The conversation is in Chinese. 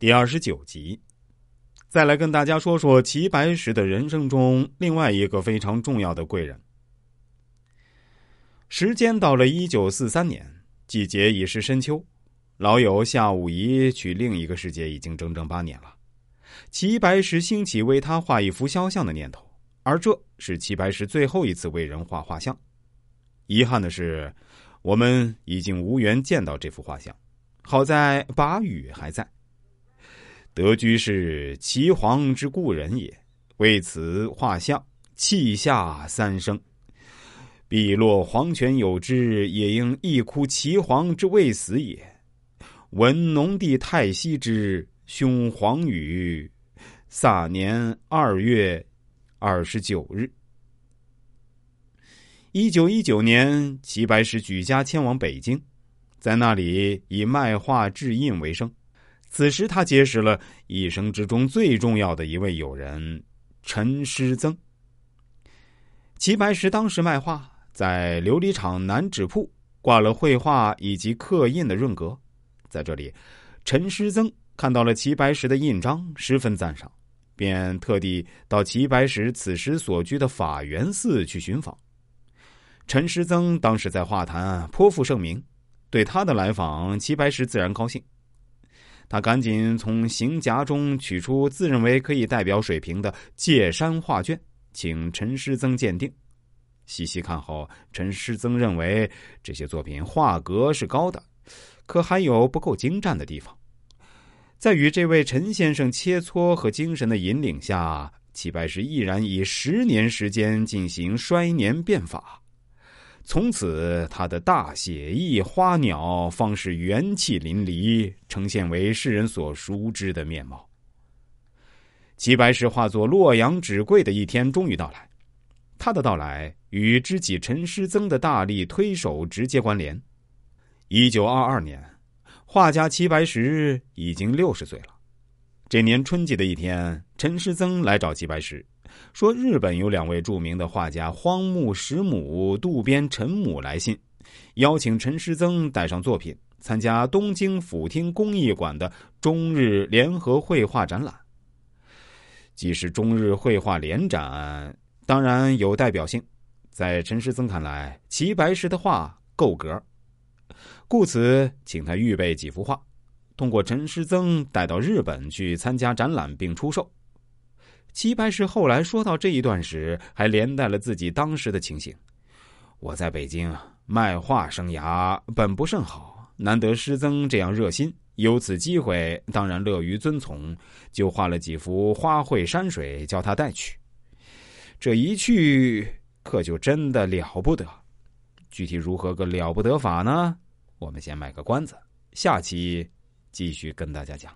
第二十九集，再来跟大家说说齐白石的人生中另外一个非常重要的贵人。时间到了一九四三年，季节已是深秋，老友夏武夷去另一个世界已经整整八年了。齐白石兴起为他画一幅肖像的念头，而这是齐白石最后一次为人画画像。遗憾的是，我们已经无缘见到这幅画像。好在把雨还在。德居是齐皇之故人也，为此画像，泣下三生。必落黄泉有之，也应一哭齐皇之未死也。闻农帝太息之兄黄宇，卅年二月二十九日。一九一九年，齐白石举家迁往北京，在那里以卖画制印为生。此时，他结识了一生之中最重要的一位友人陈师曾。齐白石当时卖画，在琉璃厂南纸铺挂了绘画以及刻印的润格。在这里，陈师曾看到了齐白石的印章，十分赞赏，便特地到齐白石此时所居的法源寺去寻访。陈师曾当时在画坛颇负盛名，对他的来访，齐白石自然高兴。他赶紧从行夹中取出自认为可以代表水平的界山画卷，请陈师曾鉴定。细细看后，陈师曾认为这些作品画格是高的，可还有不够精湛的地方。在与这位陈先生切磋和精神的引领下，齐白石毅然以十年时间进行衰年变法。从此，他的大写意花鸟方是元气淋漓，呈现为世人所熟知的面貌。齐白石化作洛阳纸贵的一天终于到来，他的到来与知己陈师曾的大力推手直接关联。一九二二年，画家齐白石已经六十岁了。这年春季的一天，陈师曾来找齐白石。说日本有两位著名的画家荒木石母、渡边陈母来信，邀请陈师曾带上作品参加东京府厅工艺馆的中日联合绘画展览。既是中日绘画联展，当然有代表性。在陈师曾看来，齐白石的画够格，故此请他预备几幅画，通过陈师曾带到日本去参加展览并出售。齐白石后来说到这一段时，还连带了自己当时的情形。我在北京卖画生涯本不甚好，难得师曾这样热心，有此机会，当然乐于遵从，就画了几幅花卉山水，叫他带去。这一去，可就真的了不得。具体如何个了不得法呢？我们先卖个关子，下期继续跟大家讲。